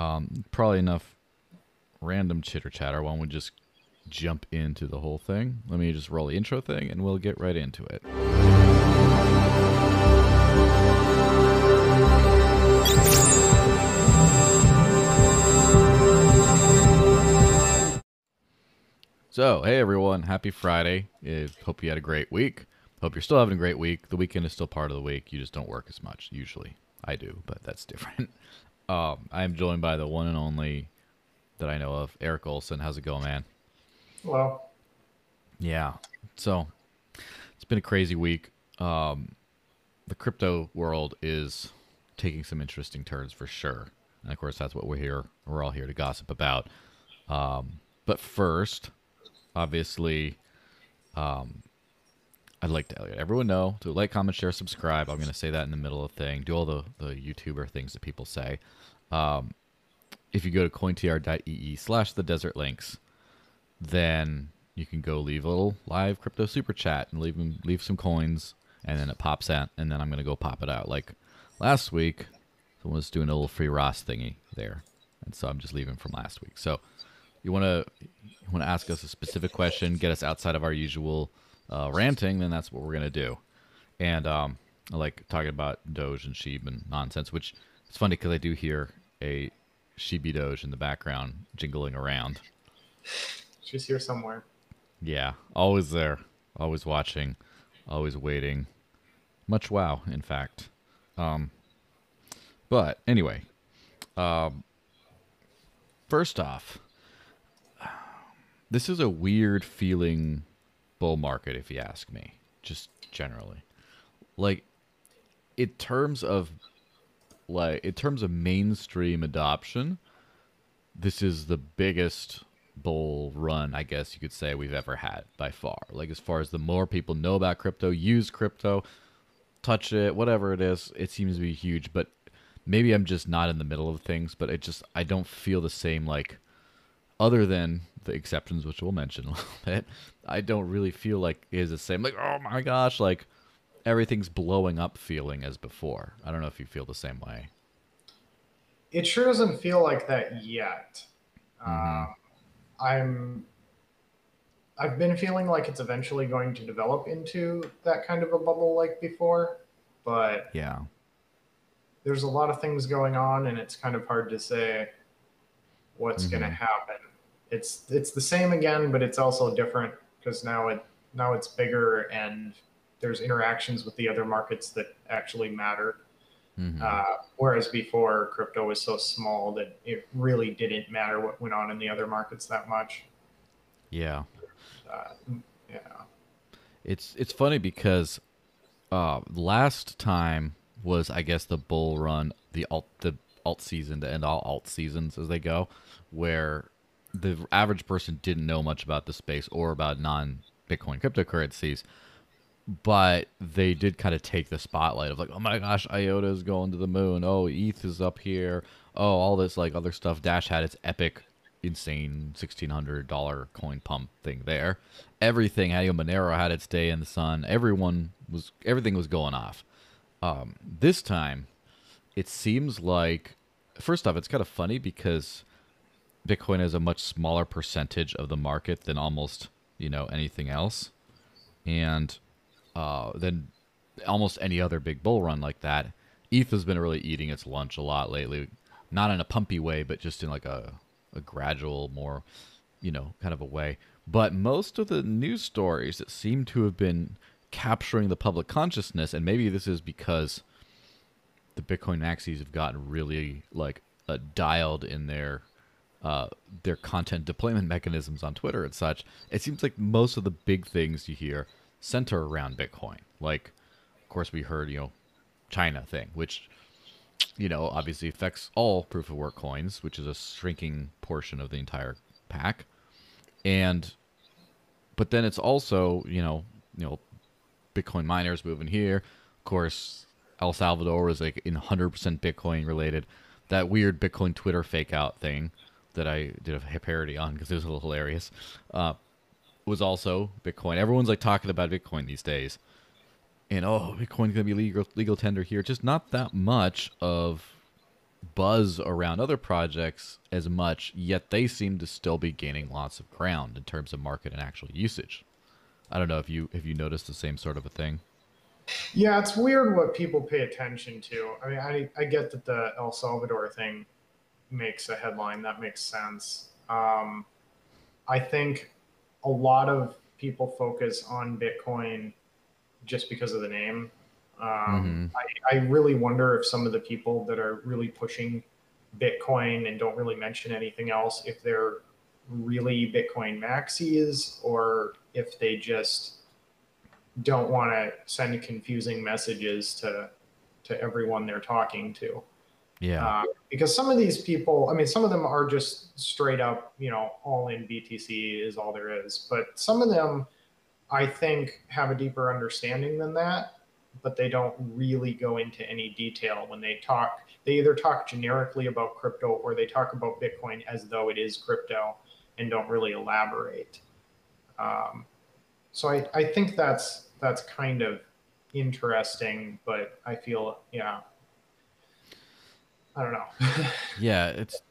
Um, probably enough random chitter chatter. Why don't we just jump into the whole thing? Let me just roll the intro thing, and we'll get right into it. So, hey everyone, happy Friday. Uh, hope you had a great week. Hope you're still having a great week. The weekend is still part of the week. You just don't work as much, usually. I do, but that's different. Um, I'm joined by the one and only that I know of, Eric Olson. How's it going, man? Well, Yeah. So, it's been a crazy week. Um, the crypto world is taking some interesting turns for sure. And of course, that's what we're here. We're all here to gossip about. Um, but first, obviously, um, I'd like to let everyone know to like, comment, share, subscribe. I'm going to say that in the middle of the thing. Do all the, the YouTuber things that people say. Um, if you go to cointr.ee slash the Desert Lynx, then you can go leave a little live crypto super chat and leave leave some coins, and then it pops out, and then I'm gonna go pop it out. Like last week, someone was doing a little free Ross thingy there, and so I'm just leaving from last week. So you wanna you wanna ask us a specific question, get us outside of our usual uh, ranting, then that's what we're gonna do. And um, I like talking about Doge and Sheeb and nonsense, which it's funny because I do hear a Sheeby Doge in the background jingling around. she's here somewhere. Yeah, always there, always watching, always waiting. Much wow, in fact. Um, but anyway, um, first off, this is a weird feeling bull market, if you ask me, just generally. Like, in terms of like in terms of mainstream adoption, this is the biggest bull run, I guess you could say, we've ever had by far. Like, as far as the more people know about crypto, use crypto, touch it, whatever it is, it seems to be huge. But maybe I'm just not in the middle of things, but it just, I don't feel the same, like, other than the exceptions, which we'll mention a little bit, I don't really feel like it is the same, like, oh my gosh, like, everything's blowing up feeling as before. I don't know if you feel the same way. It sure doesn't feel like that yet. Mhm. Um, I'm. I've been feeling like it's eventually going to develop into that kind of a bubble like before, but Yeah. there's a lot of things going on, and it's kind of hard to say what's going to happen. It's it's the same again, but it's also different because now it now it's bigger and there's interactions with the other markets that actually matter. hmm Uh, whereas before, crypto was so small that it really didn't matter what went on in the other markets that much. yeah. Uh, yeah. It's it's funny because uh, last time was I guess the bull run, the alt the alt season, to end all alt seasons as they go, where the average person didn't know much about the space or about non Bitcoin cryptocurrencies, but they did kind of take the spotlight of like, oh my gosh, IOTA is going to the moon. Oh, ETH is up here. Oh, all this like other stuff. Dash had its epic, insane sixteen hundred dollar coin pump thing there. Everything. Adio Monero had its day in the sun. Everyone was everything was going off. Um, this time, it seems like first off, it's kind of funny because Bitcoin is a much smaller percentage of the market than almost you know anything else, and uh, than almost any other big bull run like that. ETH has been really eating its lunch a lot lately, not in a pumpy way, but just in like a a gradual, more you know, kind of a way. But most of the news stories that seem to have been capturing the public consciousness, and maybe this is because the Bitcoin maxis have gotten really like uh, dialed in their uh, their content deployment mechanisms on Twitter and such. It seems like most of the big things you hear center around Bitcoin. Like, of course, we heard you know China thing, which you know obviously affects all proof of work coins, which is a shrinking portion of the entire pack, and but then it's also you know you know Bitcoin miners moving here. Of course, El Salvador was like in 100% Bitcoin related. That weird Bitcoin Twitter fake out thing that I did a parody on because it was a little hilarious. Uh, was also Bitcoin. Everyone's like talking about Bitcoin these days, and oh, Bitcoin's gonna be legal legal tender here. Just not that much of buzz around other projects as much, yet they seem to still be gaining lots of ground in terms of market and actual usage. I don't know if you if you noticed the same sort of a thing. Yeah, it's weird what people pay attention to. I mean, I, I get that the El Salvador thing makes a headline. That makes sense. Um, I think a lot of people focus on Bitcoin just because of the name. Um, mm-hmm. I, I really wonder if some of the people that are really pushing Bitcoin and don't really mention anything else, if they're really Bitcoin maxis or if they just don't want to send confusing messages to to everyone they're talking to. Yeah. Uh, because some of these people, I mean, some of them are just straight up, you know, all in BTC is all there is. But some of them, I think, have a deeper understanding than that, but they don't really go into any detail when they talk. They either talk generically about crypto or they talk about Bitcoin as though it is crypto and don't really elaborate. Um, so I, I think that's that's kind of interesting, but I feel yeah. I don't know. yeah, it's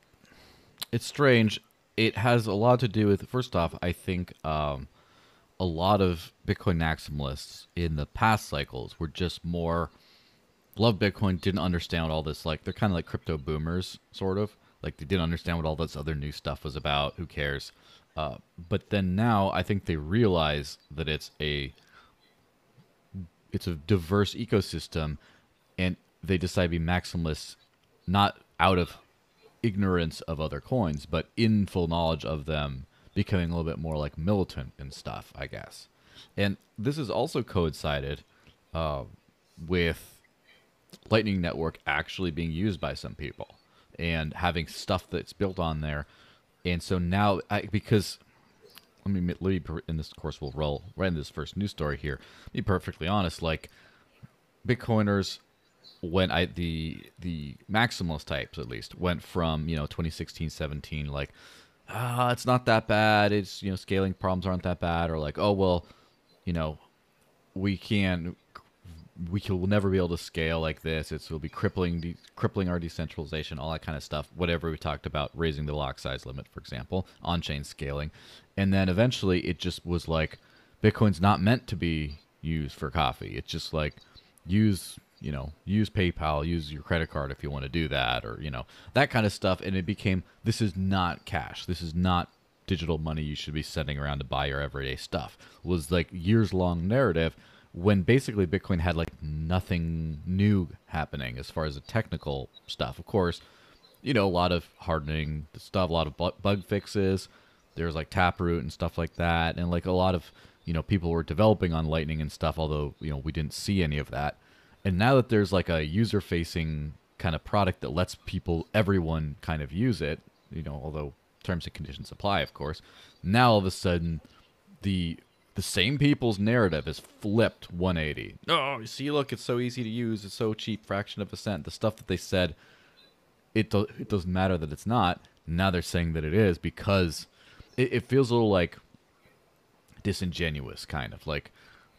it's strange. It has a lot to do with first off, I think um, a lot of Bitcoin maximalists in the past cycles were just more love Bitcoin, didn't understand all this. Like they're kind of like crypto boomers, sort of. Like they didn't understand what all this other new stuff was about. Who cares? Uh, but then now I think they realize that it's a it's a diverse ecosystem, and they decide to be maximalists, not out of ignorance of other coins, but in full knowledge of them, becoming a little bit more like militant and stuff, I guess. And this has also coincided uh, with Lightning Network actually being used by some people and having stuff that's built on there. And so now, I, because let me let me in this course we'll roll right in this first news story here. Be perfectly honest, like Bitcoiners when I the the maximalist types at least went from you know 2016 17 like ah it's not that bad it's you know scaling problems aren't that bad or like oh well you know we can't we will never be able to scale like this. It's will be crippling, de- crippling our decentralization, all that kind of stuff. Whatever we talked about, raising the block size limit, for example, on-chain scaling, and then eventually it just was like, Bitcoin's not meant to be used for coffee. It's just like use you know use PayPal, use your credit card if you want to do that, or you know that kind of stuff. And it became this is not cash. This is not digital money you should be sending around to buy your everyday stuff. Was like years long narrative when basically Bitcoin had like nothing new happening as far as the technical stuff. Of course, you know, a lot of hardening stuff, a lot of bug fixes. There's like Taproot and stuff like that. And like a lot of, you know, people were developing on Lightning and stuff, although, you know, we didn't see any of that. And now that there's like a user facing kind of product that lets people, everyone kind of use it, you know, although terms and conditions apply, of course, now all of a sudden the the same people's narrative is flipped 180. Oh, you see, look, it's so easy to use. It's so cheap, fraction of a cent. The stuff that they said, it, do- it doesn't matter that it's not. Now they're saying that it is because it, it feels a little like disingenuous, kind of like,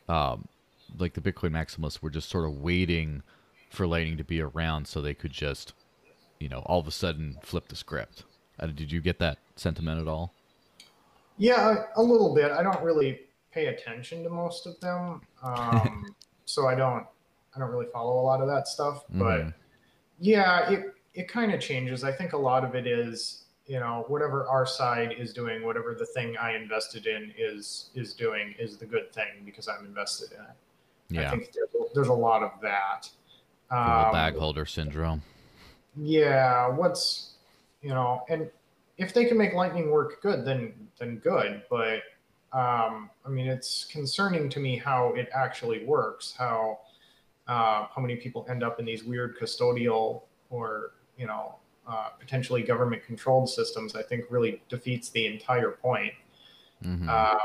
um, like the Bitcoin maximalists were just sort of waiting for Lightning to be around so they could just, you know, all of a sudden flip the script. Uh, did you get that sentiment at all? Yeah, a little bit. I don't really pay attention to most of them. Um, so I don't I don't really follow a lot of that stuff. But yeah, it it kind of changes. I think a lot of it is you know whatever our side is doing, whatever the thing I invested in is is doing is the good thing because I'm invested in it. Yeah. I think there's, there's a lot of that. Um, bag holder syndrome. Yeah, what's you know, and if they can make Lightning work good, then then good. But um, I mean, it's concerning to me how it actually works. How uh, how many people end up in these weird custodial or you know uh, potentially government controlled systems? I think really defeats the entire point. Mm-hmm. Um,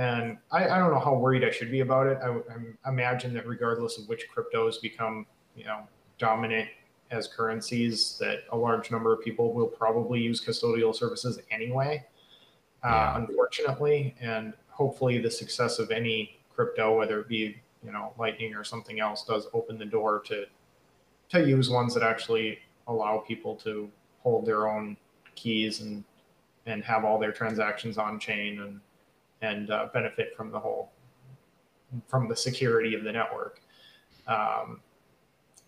and I, I, don't know how worried I should be about it. I, I imagine that regardless of which cryptos become you know dominant as currencies, that a large number of people will probably use custodial services anyway uh, yeah. unfortunately. And hopefully, the success of any crypto, whether it be you know Lightning or something else, does open the door to to use ones that actually allow people to hold their own keys and and have all their transactions on chain and and uh, benefit from the whole from the security of the network. Um,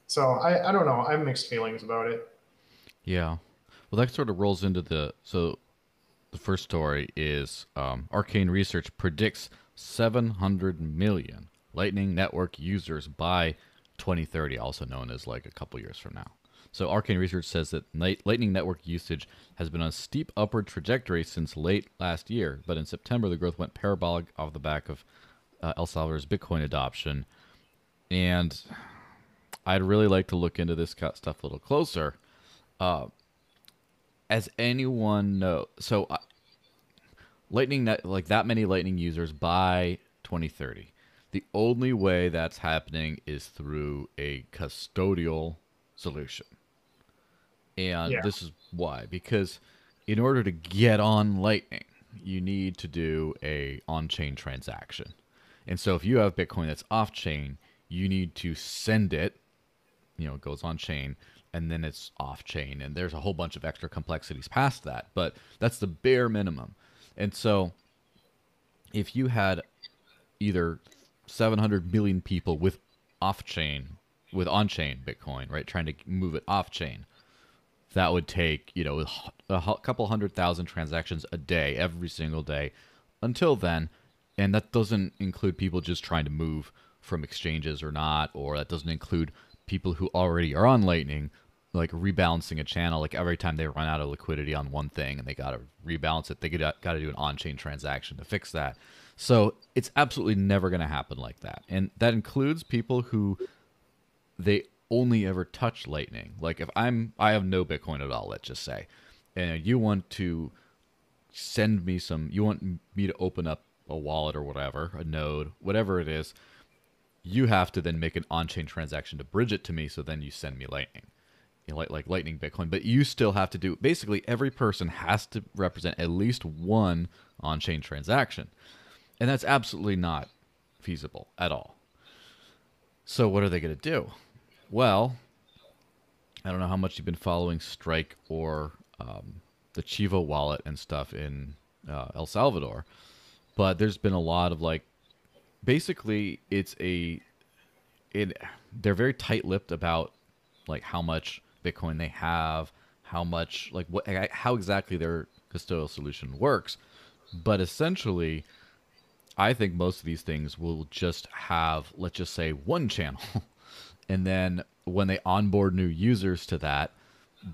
so I, I don't know. I have mixed feelings about it. Yeah. Well, that sort of rolls into the so the first story is um, Arcane Research predicts 700 million Lightning Network users by 2030, also known as like a couple years from now. So Arcane Research says that Lightning Network usage has been on a steep upward trajectory since late last year, but in September the growth went parabolic off the back of uh, El Salvador's Bitcoin adoption. And I'd really like to look into this stuff a little closer. Uh, as anyone knows, so uh, Lightning Net, like that many Lightning users by 2030. The only way that's happening is through a custodial solution. And yeah. this is why because in order to get on Lightning, you need to do a on-chain transaction. And so if you have Bitcoin that's off-chain, you need to send it, you know, it goes on chain and then it's off chain and there's a whole bunch of extra complexities past that, but that's the bare minimum. And so if you had either 700 million people with off chain with on chain Bitcoin, right, trying to move it off chain, that would take you know a couple hundred thousand transactions a day every single day until then. And that doesn't include people just trying to move from exchanges or not or that doesn't include people who already are on lightning like rebalancing a channel. Like every time they run out of liquidity on one thing and they got to rebalance it they got to do an on-chain transaction to fix that. So it's absolutely never going to happen like that. And that includes people who they only ever touch Lightning. Like if I'm I have no Bitcoin at all, let's just say, and you want to send me some, you want me to open up a wallet or whatever, a node, whatever it is, you have to then make an on-chain transaction to bridge it to me. So then you send me Lightning, you know, like like Lightning Bitcoin, but you still have to do basically every person has to represent at least one on-chain transaction, and that's absolutely not feasible at all. So what are they going to do? Well, I don't know how much you've been following Strike or um, the Chivo wallet and stuff in uh, El Salvador, but there's been a lot of like, basically, it's a, it, they're very tight-lipped about like how much Bitcoin they have, how much like what how exactly their custodial solution works, but essentially, I think most of these things will just have let's just say one channel. and then when they onboard new users to that,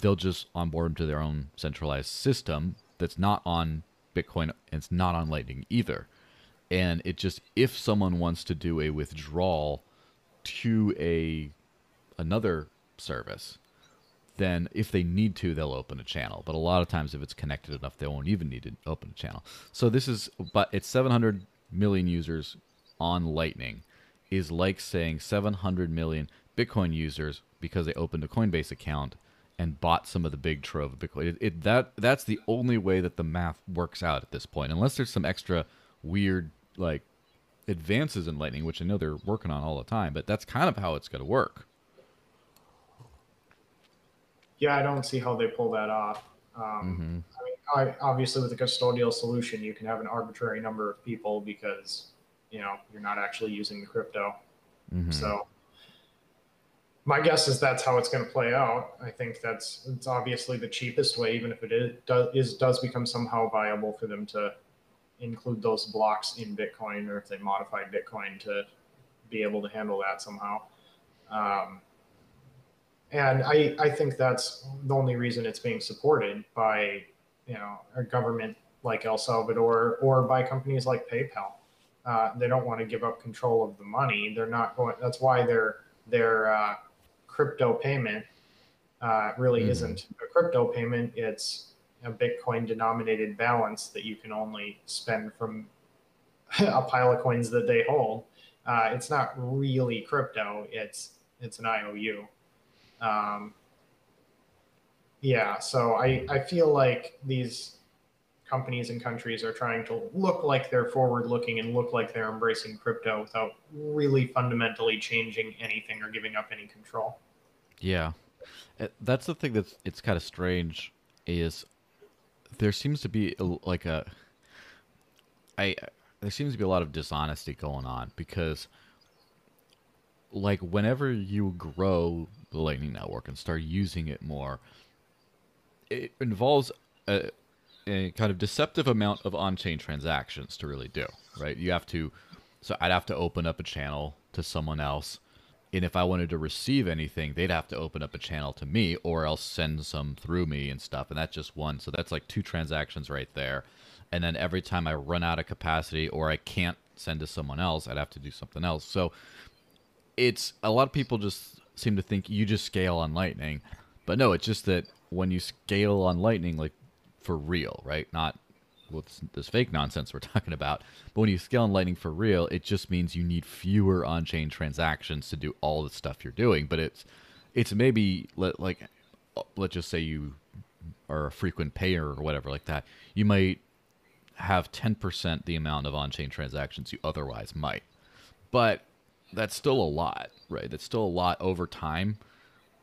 they'll just onboard them to their own centralized system that's not on Bitcoin. and It's not on Lightning either. And it just if someone wants to do a withdrawal to a another service, then if they need to, they'll open a channel. But a lot of times, if it's connected enough, they won't even need to open a channel. So this is, but it's 700 million users on Lightning is like saying 700 million Bitcoin users because they opened a Coinbase account and bought some of the big trove of Bitcoin. It, it, that that's the only way that the math works out at this point, unless there's some extra weird like advances in Lightning, which I know they're working on all the time. But that's kind of how it's going to work. Yeah, I don't see how they pull that off. Um, mm-hmm. I mean, I, obviously, with a custodial solution, you can have an arbitrary number of people because you know you're not actually using the crypto. Mm-hmm. So my guess is that's how it's going to play out. I think that's it's obviously the cheapest way, even if it is does is, does become somehow viable for them to include those blocks in Bitcoin, or if they modify Bitcoin to be able to handle that somehow. Um, and I I think that's the only reason it's being supported by you know a government like El Salvador or by companies like PayPal. Uh, they don't want to give up control of the money. They're not going. That's why their their uh, crypto payment uh, really mm-hmm. isn't a crypto payment. It's a Bitcoin denominated balance that you can only spend from a pile of coins that they hold. Uh, it's not really crypto. It's it's an IOU. Um, yeah, so I, I feel like these companies and countries are trying to look like they're forward looking and look like they're embracing crypto without really fundamentally changing anything or giving up any control. Yeah. Uh, That's the thing that's it's kind of strange is there seems to be like a I there seems to be a lot of dishonesty going on because like whenever you grow the Lightning Network and start using it more, it involves a, a kind of deceptive amount of on-chain transactions to really do right. You have to, so I'd have to open up a channel to someone else, and if I wanted to receive anything, they'd have to open up a channel to me or else send some through me and stuff, and that's just one. So that's like two transactions right there. And then every time I run out of capacity or I can't send to someone else, I'd have to do something else. So it's a lot of people just seem to think you just scale on lightning but no it's just that when you scale on lightning like for real right not with this fake nonsense we're talking about but when you scale on lightning for real it just means you need fewer on-chain transactions to do all the stuff you're doing but it's it's maybe let, like uh, let's just say you are a frequent payer or whatever like that you might have 10% the amount of on-chain transactions you otherwise might but that's still a lot, right? That's still a lot over time.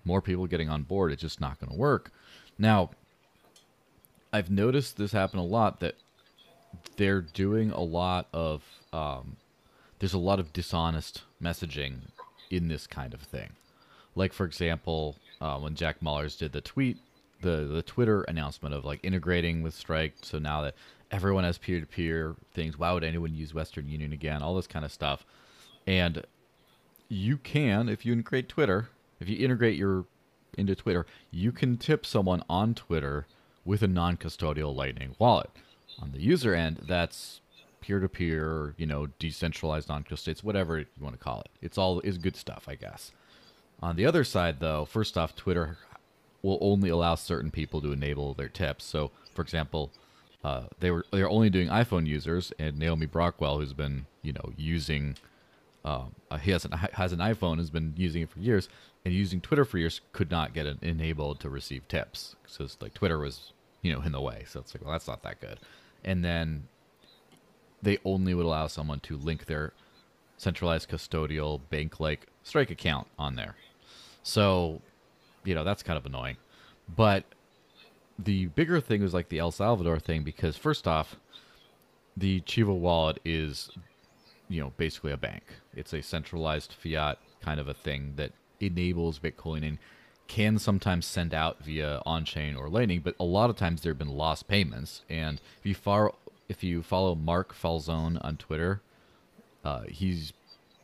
More people getting on board, it's just not going to work. Now, I've noticed this happen a lot that they're doing a lot of, um, there's a lot of dishonest messaging in this kind of thing. Like, for example, uh, when Jack Mallers did the tweet, the, the Twitter announcement of like integrating with Strike, so now that everyone has peer to peer things, why would anyone use Western Union again? All this kind of stuff. And you can, if you integrate Twitter, if you integrate your into Twitter, you can tip someone on Twitter with a non-custodial Lightning wallet. On the user end, that's peer-to-peer, you know, decentralized non-custodial, whatever you want to call it. It's all is good stuff, I guess. On the other side, though, first off, Twitter will only allow certain people to enable their tips. So, for example, uh, they were they're only doing iPhone users, and Naomi Brockwell, who's been you know using um, uh, he has an has an iPhone, has been using it for years, and using Twitter for years could not get it enabled to receive tips. So it's like Twitter was, you know, in the way. So it's like, well, that's not that good. And then they only would allow someone to link their centralized custodial bank like Strike account on there. So, you know, that's kind of annoying. But the bigger thing was like the El Salvador thing because first off, the Chivo wallet is you know basically a bank. It's a centralized fiat kind of a thing that enables Bitcoin and can sometimes send out via on-chain or Lightning, but a lot of times there have been lost payments. And if you follow if you follow Mark Falzone on Twitter, uh, he's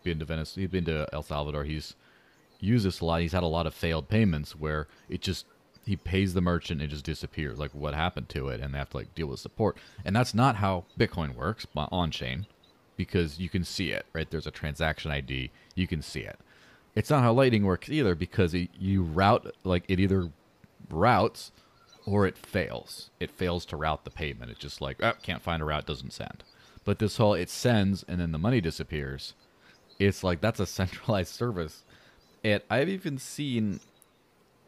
been to Venice, he's been to El Salvador. He's used this a lot. He's had a lot of failed payments where it just he pays the merchant and it just disappears. Like what happened to it, and they have to like deal with support. And that's not how Bitcoin works on chain because you can see it, right? There's a transaction ID, you can see it. It's not how Lightning works either because it, you route, like, it either routes or it fails. It fails to route the payment. It's just like, oh, can't find a route, doesn't send. But this whole it sends and then the money disappears. It's like that's a centralized service. And I've even seen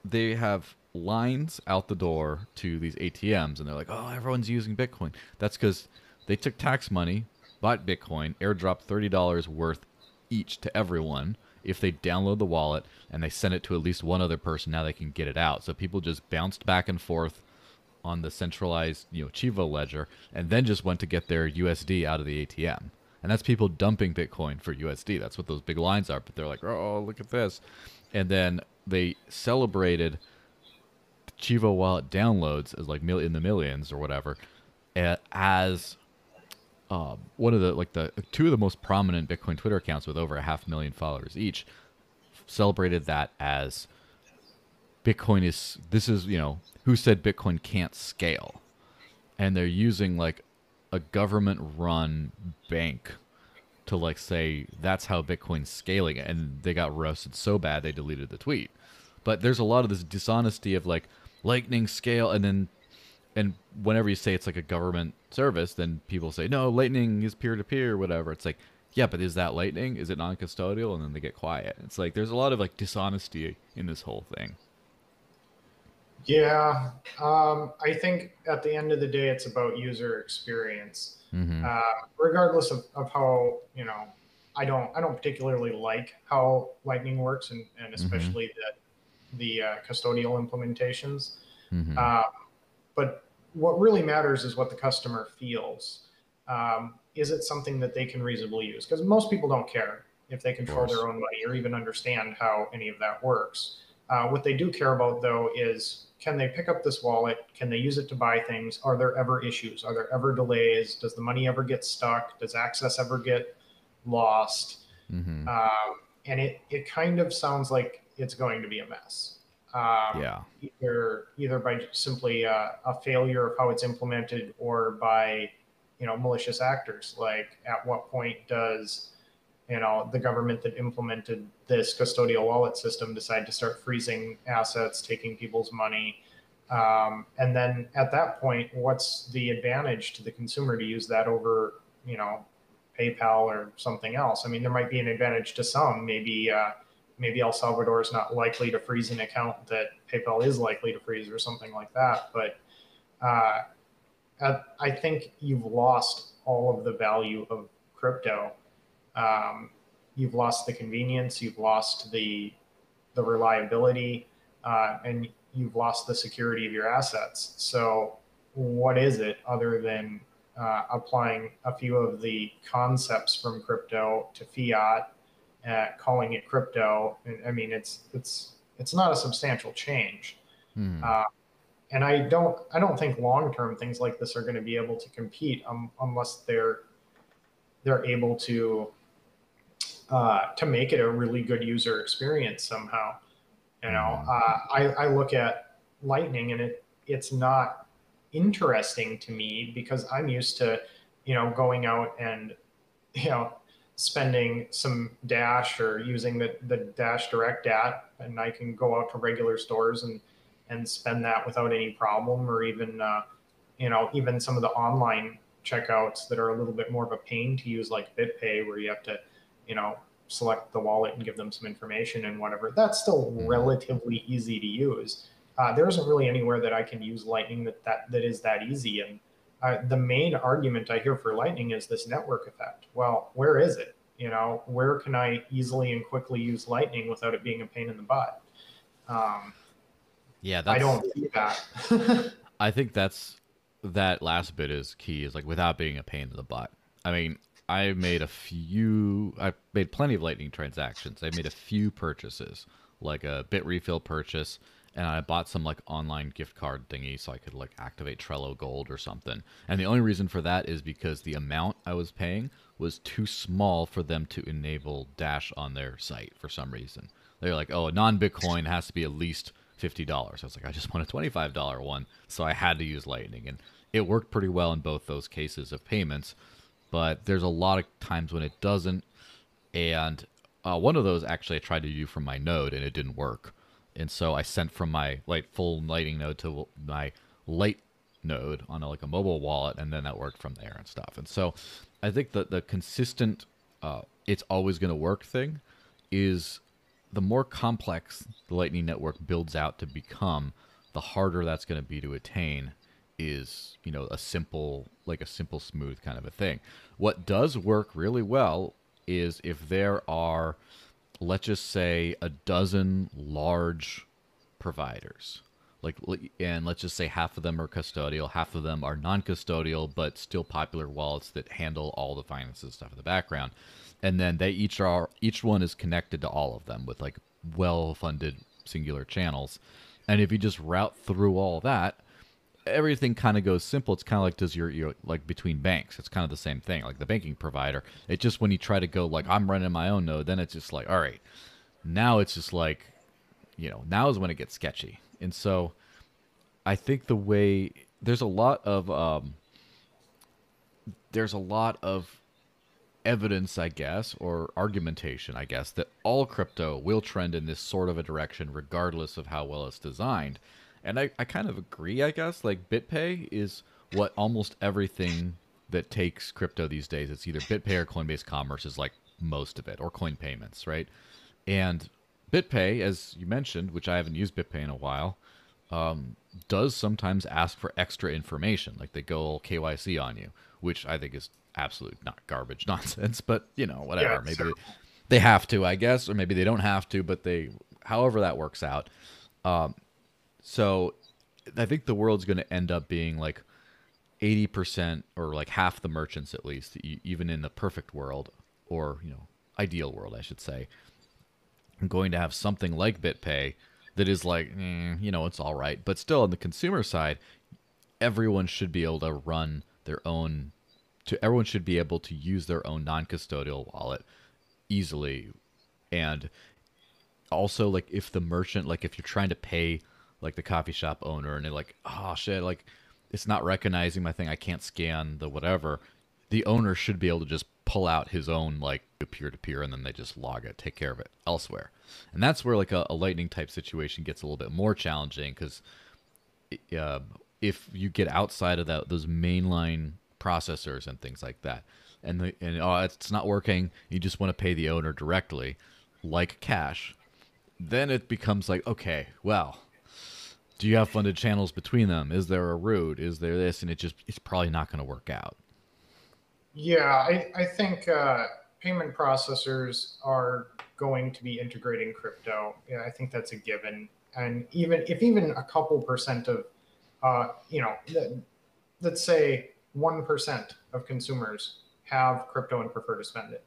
they have lines out the door to these ATMs and they're like, oh, everyone's using Bitcoin. That's because they took tax money bought Bitcoin, airdropped $30 worth each to everyone if they download the wallet and they send it to at least one other person. Now they can get it out. So people just bounced back and forth on the centralized, you know, Chivo ledger and then just went to get their USD out of the ATM. And that's people dumping Bitcoin for USD. That's what those big lines are. But they're like, oh, look at this. And then they celebrated Chivo wallet downloads as like in the millions or whatever as uh, one of the like the two of the most prominent Bitcoin Twitter accounts with over a half million followers each celebrated that as Bitcoin is this is you know who said Bitcoin can't scale, and they're using like a government run bank to like say that's how Bitcoin's scaling, and they got roasted so bad they deleted the tweet. But there's a lot of this dishonesty of like lightning scale, and then and whenever you say it's like a government service, then people say, no, Lightning is peer to peer, whatever. It's like, yeah, but is that Lightning? Is it non custodial? And then they get quiet. It's like there's a lot of like dishonesty in this whole thing. Yeah, um, I think at the end of the day, it's about user experience. Mm-hmm. Uh, regardless of, of how you know, I don't I don't particularly like how Lightning works, and, and mm-hmm. especially mm-hmm. that the uh, custodial implementations. Mhm. Uh, but what really matters is what the customer feels. Um, is it something that they can reasonably use? Because most people don't care if they control their own money or even understand how any of that works. Uh, what they do care about, though, is can they pick up this wallet? Can they use it to buy things? Are there ever issues? Are there ever delays? Does the money ever get stuck? Does access ever get lost? Mhm. Um, and it, it kind of sounds like it's going to be a mess. Um, yeah. either either by simply uh, a failure of how it's implemented or by you know malicious actors. Like at what point does you know the government that implemented this custodial wallet system decide to start freezing assets taking people's money? Um, and then at that point what's the advantage to the consumer to use that over you know paypal or something else? I mean there might be an advantage to some maybe uh, maybe El Salvador is not likely to freeze an account that PayPal is likely to freeze or something like that. But uh, I- think you've lost all of the value of crypto. Um, you've lost the convenience, you've lost the the reliability, uh, and you've lost the security of your assets. So, what is it other than uh, applying a few of the concepts from crypto to fiat uh, calling it crypto. And, I mean, it's it's it's not a substantial change, Mhm. uh, and I don't I don't think long term things like this are going to be able to compete um, unless they're they're able to uh, to make it a really good user experience somehow. You know, Mhm. uh, I I look at Lightning and it it's not interesting to me because I'm used to you know going out and you know spending some dash or using the, the dash direct app and i can go out to regular stores and and spend that without any problem or even uh, you know even some of the online checkouts that are a little bit more of a pain to use like bitpay where you have to you know select the wallet and give them some information and whatever that's still Mhm. relatively easy to use uh, there isn't really anywhere that i can use lightning that that, that is that easy and uh, the main argument I hear for Lightning is this network effect. Well, where is it? You know, where can I easily and quickly use Lightning without it being a pain in the butt? Um, Yeah, that's I don't see that. I think that's that last bit is key is like without being a pain in the butt. I mean, I made a few I made plenty of lightning transactions. I made a few purchases, like a Bitrefill purchase, and I bought some like online gift card thingy so I could like activate Trello Gold or something. And the only reason for that is because the amount I was paying was too small for them to enable Dash on their site for some reason. They're like, "Oh, a non-Bitcoin has to be at least fifty dollars." I was like, "I just want a twenty-five dollar one," so I had to use Lightning, and it worked pretty well in both those cases of payments. But there's a lot of times when it doesn't, and uh, one of those actually I tried to do from my node and it didn't work, and so I sent from my like full Lightning node to my light node on a, like a mobile wallet, and then that worked from there and stuff. And so I think that the consistent, uh, it's always going to work thing is the more complex the Lightning Network builds out to become, the harder that's going to be to attain. Is you know a simple like a simple smooth kind of a thing. What does work really well is if there are, let's just say, a dozen large providers. Like, and let's just say half of them are custodial, half of them are non-custodial, but still popular wallets that handle all the finances stuff in the background. And then they each are each one is connected to all of them with like well-funded singular channels. And if you just route through all that, everything kind of goes simple. It's kind of like does your, your like between banks. It's kind of the same thing. Like the banking provider. It just when you try to go like I'm running my own node, then it's just like all right. Now it's just like, you know, now is when it gets sketchy. And so, I think the way there's a lot of um, there's a lot of evidence, I guess, or argumentation, I guess, that all crypto will trend in this sort of a direction regardless of how well it's designed. And I, I kind of agree, I guess. Like BitPay is what almost everything that takes crypto these days, it's either BitPay or Coinbase Commerce is like most of it, or CoinPayments, right? And BitPay, as you mentioned, which I haven't used BitPay in a while, um, does sometimes ask for extra information, like they go all KYC on you, which I think is absolute not garbage nonsense, but you know whatever. Yeah, maybe they have to, I guess, or maybe they don't have to, but they, however that works out. Um, so I think the world's going to end up being like 80% or like half the merchants at least, even in the perfect world or, you know, ideal world, I should say, going to have something like BitPay that is like, eh, you know, it's all right. But still, on the consumer side, everyone should be able to run their own. To everyone should be able to use their own non-custodial wallet easily, and also like if the merchant, like if you're trying to pay like the coffee shop owner, and they're like, oh shit, like it's not recognizing my thing, I can't scan the whatever. The owner should be able to just pull out his own like peer to peer, and then they just log it, take care of it elsewhere. And that's where like a, a lightning type situation gets a little bit more challenging because uh, if you get outside of that those mainline processors and things like that, and the and oh it's not working, you just want to pay the owner directly, like cash, then it becomes like okay, well. Do you have funded channels between them? Is there a route? Is there this? And it just it's probably not going to work out. Yeah, I, I think uh, payment processors are going to be integrating crypto. Yeah, I think that's a given. And even if even a couple percent of, uh, you know, let's say one percent of consumers have crypto and prefer to spend it.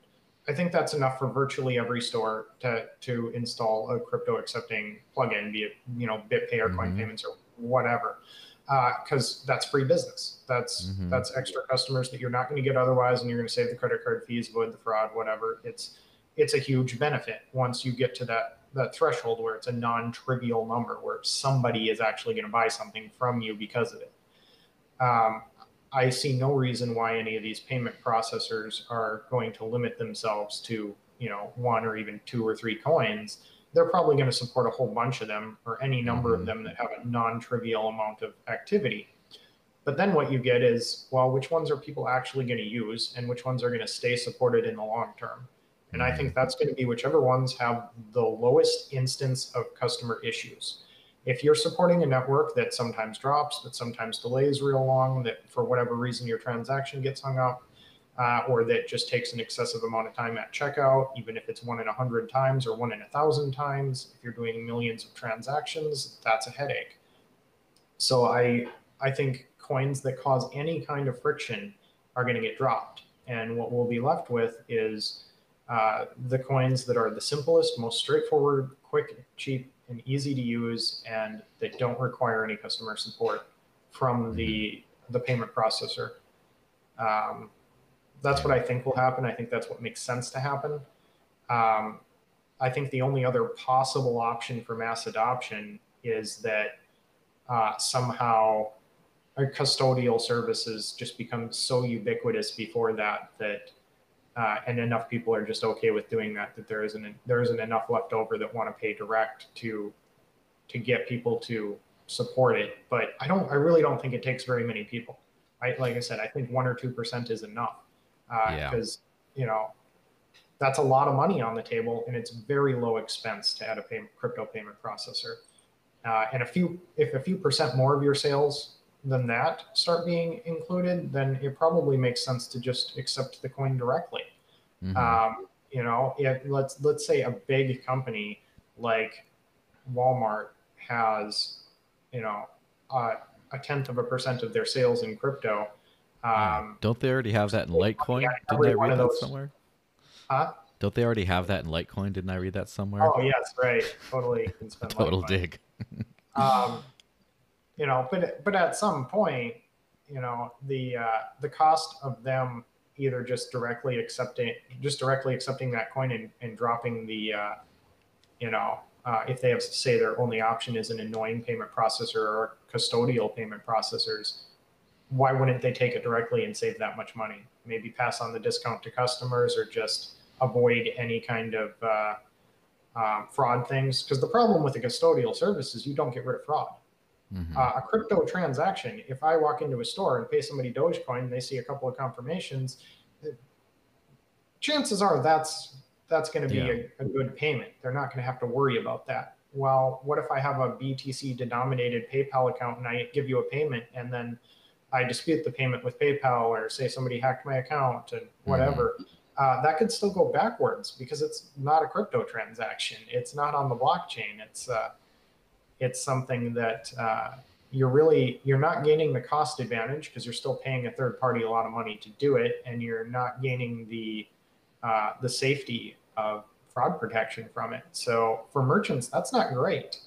I think that's enough for virtually every store to to install a crypto accepting plugin, be it you know BitPay or Coin mm-hmm. Payments or whatever because uh, that's free business. That's mm-hmm. that's extra customers that you're not going to get otherwise, and you're going to save the credit card fees, avoid the fraud, whatever. It's it's a huge benefit once you get to that that threshold where it's a non-trivial number, where somebody is actually going to buy something from you because of it. Um, I see no reason why any of these payment processors are going to limit themselves to you know one or even two or three coins they're probably going to support a whole bunch of them or any number mm-hmm. of them that have a non-trivial amount of activity but then what you get is well which ones are people actually going to use and which ones are going to stay supported in the long term and i think mm-hmm. that's going to be whichever ones have the lowest instance of customer issues if you're supporting a network that sometimes drops that sometimes delays real long that for whatever reason your transaction gets hung up uh, or that just takes an excessive amount of time at checkout, even if it's one in a hundred times or one in a thousand times. If you're doing millions of transactions, that's a headache. So I I think coins that cause any kind of friction are going to get dropped, and what we'll be left with is uh, the coins that are the simplest, most straightforward, quick, cheap, and easy to use, and that don't require any customer support from the the payment processor. Um, that's what I think will happen. I think that's what makes sense to happen. Um, I think the only other possible option for mass adoption is that uh, somehow custodial services just become so ubiquitous before that that uh, and enough people are just okay with doing that that there isn't there isn't enough left over that want to pay direct to to get people to support it. But I don't I really don't think it takes very many people. I like I said I think one or two percent is enough because uh, yeah. you know that's a lot of money on the table and it's very low expense to add a payment, crypto payment processor uh, and a few if a few percent more of your sales than that start being included then it probably makes sense to just accept the coin directly mm-hmm. um, you know if, let's let's say a big company like walmart has you know uh, a tenth of a percent of their sales in crypto um, Don't they already have that in Litecoin? Yeah, Didn't I read that those... somewhere? Huh? Don't they already have that in Litecoin? Didn't I read that somewhere? Oh yes, right. Totally. Total Litecoin. dig. um, you know, but but at some point, you know, the uh, the cost of them either just directly accepting just directly accepting that coin and, and dropping the uh, you know uh, if they have say their only option is an annoying payment processor or custodial payment processors why wouldn't they take it directly and save that much money? Maybe pass on the discount to customers or just avoid any kind of uh, um, fraud things. Because the problem with the custodial service is you don't get rid of fraud. Mm-hmm. Uh, a crypto transaction, if I walk into a store and pay somebody Dogecoin and they see a couple of confirmations, chances are that's that's going to be yeah. a, a good payment. They're not going to have to worry about that. Well, what if I have a BTC denominated PayPal account and I give you a payment and then I dispute the payment with PayPal or say somebody hacked my account and whatever, mm-hmm. uh, that could still go backwards because it's not a crypto transaction. It's not on the blockchain. It's uh, it's something that uh, you're really you're not gaining the cost advantage because you're still paying a third party a lot of money to do it, and you're not gaining the uh, the safety of fraud protection from it. So for merchants, that's not great.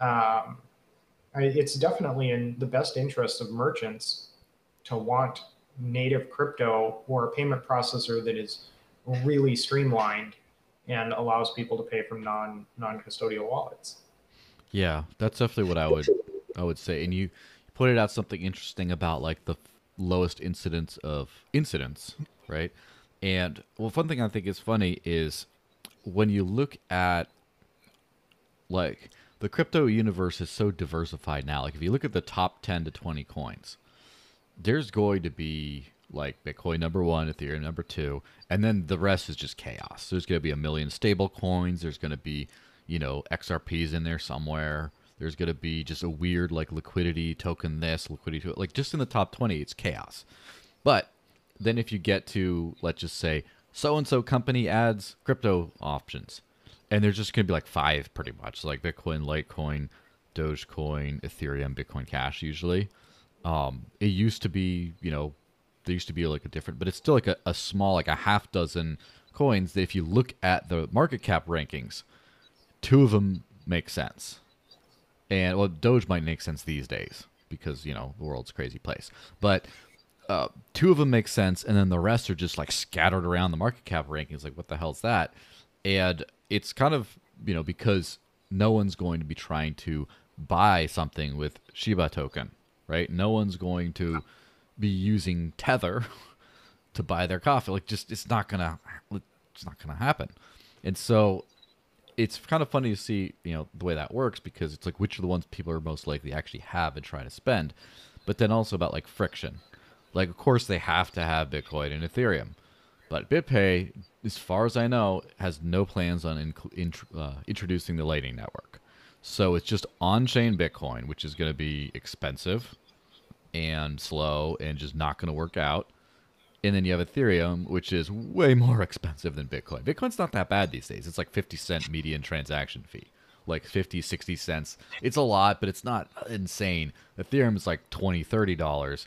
Um, it's definitely in the best interest of merchants to want native crypto or a payment processor that is really streamlined and allows people to pay from non non custodial wallets. Yeah, that's definitely what I would I would say. And you pointed out something interesting about like the lowest incidence of incidents, right? And well, one thing I think is funny is when you look at like the crypto universe is so diversified now. Like if you look at the top 10 to 20 coins, there's going to be like Bitcoin number one, Ethereum number two, and then the rest is just chaos. There's going to be a million stable coins. There's going to be, you know, XRPs in there somewhere. There's going to be just a weird like liquidity token this, liquidity to it. like just in the top 20, it's chaos. But then if you get to let's just say so and so company adds crypto options, and there's just going to be like five pretty much like Bitcoin, Litecoin, Dogecoin, Ethereum, Bitcoin Cash usually. Um, it used to be, you know, there used to be like a different, but it's still like a, a small, like a half dozen coins that if you look at the market cap rankings, two of them make sense. And well, Doge might make sense these days because, you know, the world's a crazy place. But uh, two of them make sense, and then the rest are just like scattered around the market cap rankings. Like, what the hell's that? And it's kind of, you know, because no one's going to be trying to buy something with Shiba token, right? No one's going to be using Tether to buy their coffee. Like, just it's not gonna, it's not gonna happen. And so, it's kind of funny to see, you know, the way that works because it's like which are the ones people are most likely actually have and try to spend, but then also about like friction. Like, of course, they have to have Bitcoin and Ethereum, but BitPay, as far as I know, has no plans on uh, introducing the Lightning Network. So it's just on-chain Bitcoin, which is going to be expensive and slow and just not going to work out. And then you have Ethereum, which is way more expensive than Bitcoin. Bitcoin's not that bad these days. It's like 50 cent median transaction fee. Like 50, 60 cents. It's a lot, but it's not insane. Ethereum is like 20, 30 dollars.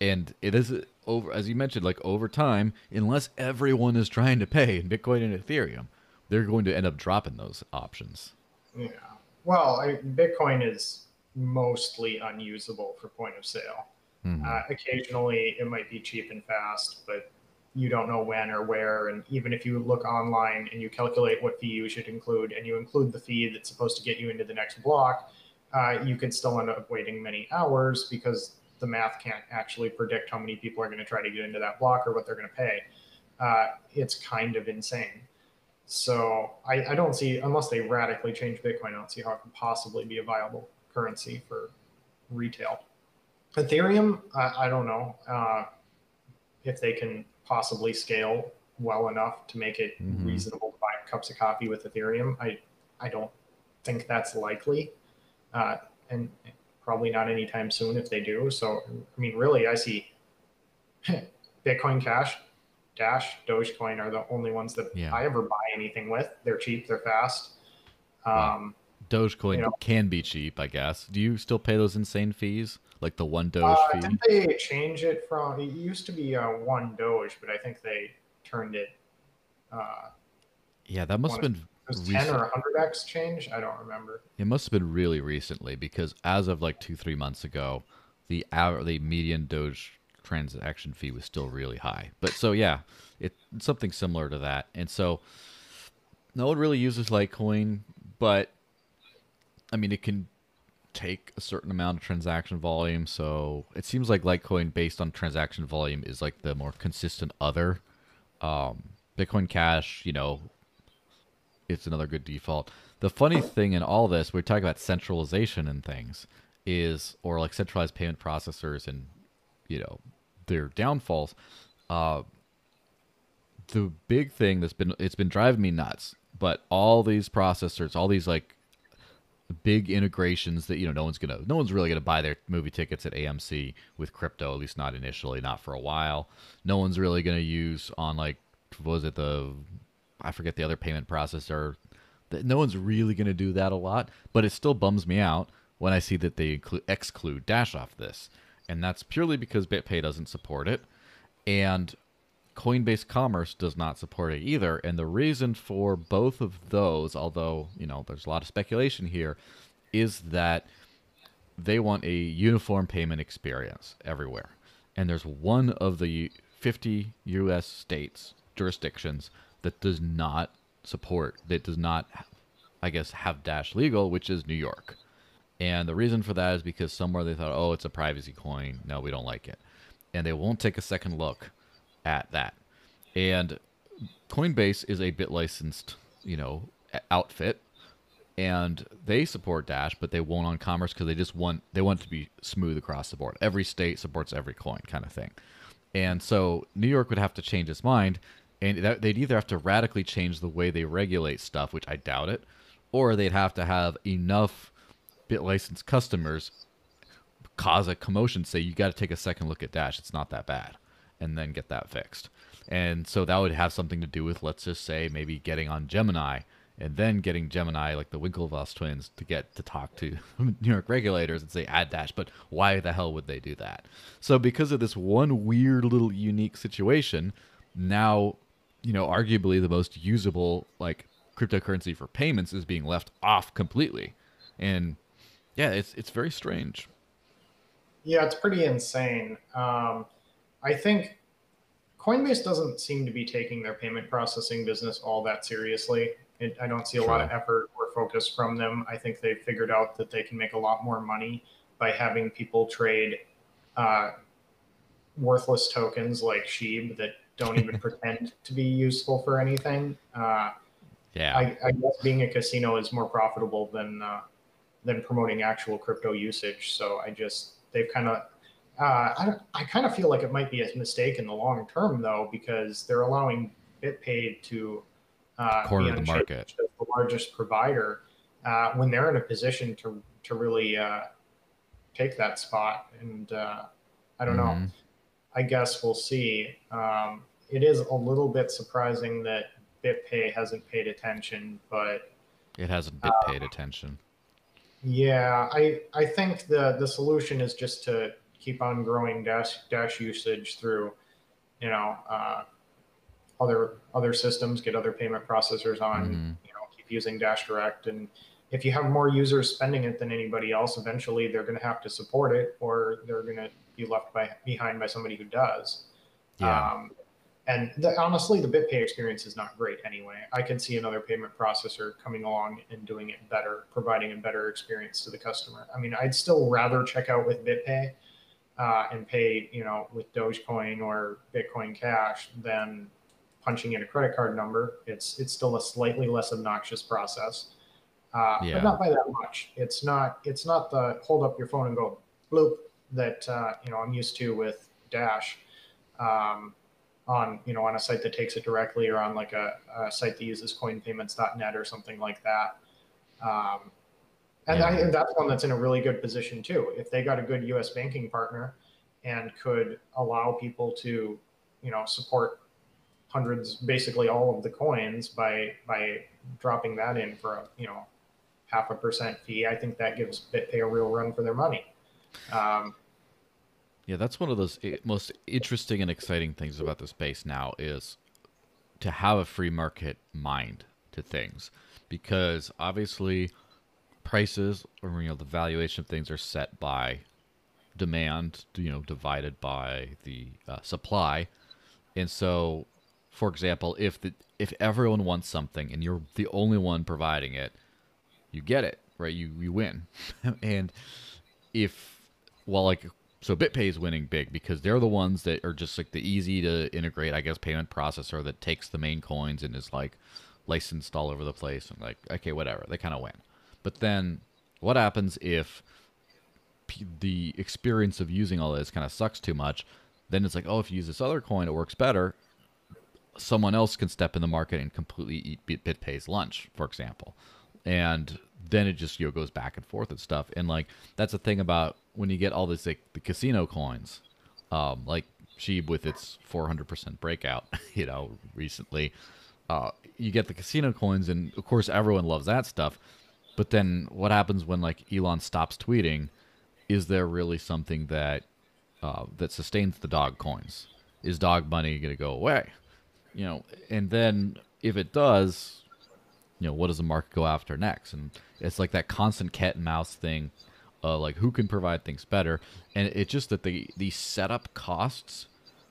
And it is over as you mentioned, like over time, unless everyone is trying to pay in Bitcoin and Ethereum, they're going to end up dropping those options. Yeah. Well, I, Bitcoin is mostly unusable for point of sale. Mm-hmm. Uh, occasionally, it might be cheap and fast, but you don't know when or where. And even if you look online and you calculate what fee you should include, and you include the fee that's supposed to get you into the next block, uh, you could still end up waiting many hours because the math can't actually predict how many people are going to try to get into that block or what they're going to pay. Uh, it's kind of insane. So I, I, don't see, unless they radically change Bitcoin, I don't see how it could possibly be a viable currency for retail. Ethereum, I, I don't know uh, if they can possibly scale well enough to make it mm-hmm. reasonable to buy cups of coffee with Ethereum. I I don't think that's likely, uh, and probably not anytime soon if they do. So I mean, really, I see Bitcoin Cash, Dash, Dogecoin are the only ones that yeah. I ever buy anything with. They're cheap, they're fast. Um, Dogecoin you know, can be cheap, I guess. Do you still pay those insane fees, like the one Doge uh, fee? Did they change it from? It used to be uh, one Doge, but I think they turned it. Uh, yeah, that must have been ten or hundred x change. I don't remember. It must have been really recently because as of like two three months ago, the the median Doge transaction fee was still really high. But so yeah, it, it's something similar to that, and so no one really uses Litecoin, but I mean, it can take a certain amount of transaction volume. So it seems like Litecoin, based on transaction volume, is like the more consistent other. Um, Bitcoin Cash, you know, it's another good default. The funny thing in all this, we're talking about centralization and things, is or like centralized payment processors and you know their downfalls. Uh, the big thing that's been it's been driving me nuts. But all these processors, all these like big integrations that you know no one's gonna no one's really gonna buy their movie tickets at AMC with crypto at least not initially not for a while. No one's really gonna use on like was it the I forget the other payment processor. No one's really to do that a lot, but it still bums me out when I see that they include, exclude Dash off this, and that's purely because BitPay doesn't support it, and Coinbase Commerce does not support it either. And the reason for both of those, although you know there's a lot of speculation here, is that they want a uniform payment experience everywhere. And there's one of the 50 U.S. states jurisdictions that does not support, that does not, I guess, have Dash legal, which is New York. And the reason for that is because somewhere they thought, oh, it's a privacy coin. No, we don't like it. And they won't take a second look at that. And Coinbase is a BitLicensed, you know, outfit and they support Dash, but they won't on Commerce because they just want they want it to be smooth across the board. Every state supports every coin, kind of thing. And so New York would have to change its mind, and that, they'd either have to radically change the way they regulate stuff, which I doubt it, or they'd have to have enough BitLicensed customers cause a commotion, say you got to take a second look at Dash, it's not that bad, and then get that fixed. And so that would have something to do with, let's just say, maybe getting on Gemini and then getting Gemini, like the Winklevoss twins, to get to talk to New York regulators and say add Dash. But why the hell would they do that? So because of this one weird little unique situation, now you know arguably the most usable like cryptocurrency for payments is being left off completely, and yeah, it's it's very strange. Yeah, it's pretty insane. Um, I think Coinbase doesn't seem to be taking their payment processing business all that seriously. It, I don't see a lot of effort or focus from them. I think they've figured out that they can make a lot more money by having people trade uh, worthless tokens like Sheeb that don't even pretend to be useful for anything. Uh, yeah, I, I, guess being a casino is more profitable than uh, than promoting actual crypto usage. So I just they've kind of uh, I, I kind of feel like it might be a mistake in the long term though because they're allowing BitPay to uh, corner the market, the largest provider, uh, when they're in a position to to really uh, take that spot. And uh, I don't mm-hmm. know. I guess we'll see. Um, it is a little bit surprising that BitPay hasn't paid attention, but it hasn't been paid attention. Yeah, I I think the the solution is just to keep on growing dash dash usage through, you know, uh, other other systems, get other payment processors on, mm-hmm. you know, keep using Dash Direct. And if you have more users spending it than anybody else, eventually they're going to have to support it, or they're going to be left by behind by somebody who does. Yeah. Um, and the, honestly, the BitPay experience is not great anyway. I can see another payment processor coming along and doing it better, providing a better experience to the customer. I mean, I'd still rather check out with BitPay uh, and pay, you know, with Dogecoin or Bitcoin Cash than punching in a credit card number. It's it's still a slightly less obnoxious process, uh, yeah. but not by that much. It's not it's not the hold up your phone and go bloop that uh, you know I'm used to with Dash um, on you know on a site that takes it directly or on like a, a site that uses CoinPayments.net or something like that. Um, and, yeah. I, and that's one that's in a really good position too. If they got a good U.S. banking partner and could allow people to, you know, support hundreds, basically all of the coins by by dropping that in for a you know half a percent fee. I think that gives BitPay a real run for their money. Um, yeah, that's one of those eh, most interesting and exciting things about the space now is to have a free market mind to things, because obviously prices or you know the valuation of things are set by demand, you know, divided by the uh, supply, and so for example, if the if everyone wants something and you're the only one providing it, you get it, right? You you win. and if well like so BitPay is winning big because they're the ones that are just like the easy to integrate, I guess, payment processor that takes the main coins and is like licensed all over the place and like okay, whatever. They kind of win. But then what happens if the experience of using all this kind of sucks too much? Then it's like, oh, if you use this other coin, it works better someone else can step in the market and completely eat BitPay's lunch, for example. And then it just you know goes back and forth and stuff. And like that's the thing about when you get all this like the casino coins, um, like Sheeb with its 400% breakout, you know, recently. uh, you get the casino coins, and of course everyone loves that stuff. But then what happens when like Elon stops tweeting? Is there really something that uh, that sustains the dog coins? Is dog money going to go away? You know, and then if it does, you know, what does the market go after next? And it's like that constant cat and mouse thing, uh, like who can provide things better? And it's just that the the setup costs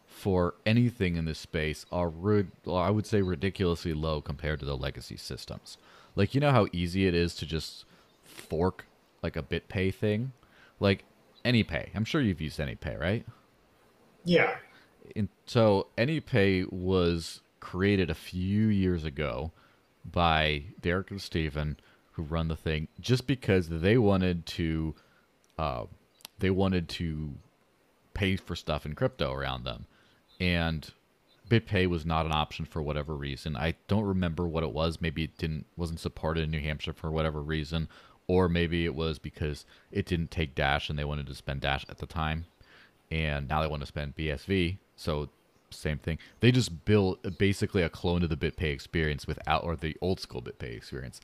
for anything in this space are, rid- I would say, ridiculously low compared to the legacy systems. Like, you know how easy it is to just fork like a BitPay thing, like AnyPay. I'm sure you've used AnyPay, right? Yeah. And so AnyPay was created a few years ago by Derek and Steven, who run the thing, just because they wanted to, uh, they wanted to pay for stuff in crypto around them and BitPay was not an option for whatever reason. I don't remember what it was. Maybe it didn't wasn't supported in New Hampshire for whatever reason, or maybe it was because it didn't take Dash and they wanted to spend Dash at the time, and now they want to spend BSV. So same thing. They just built basically a clone of the BitPay experience without, or the old school BitPay experience,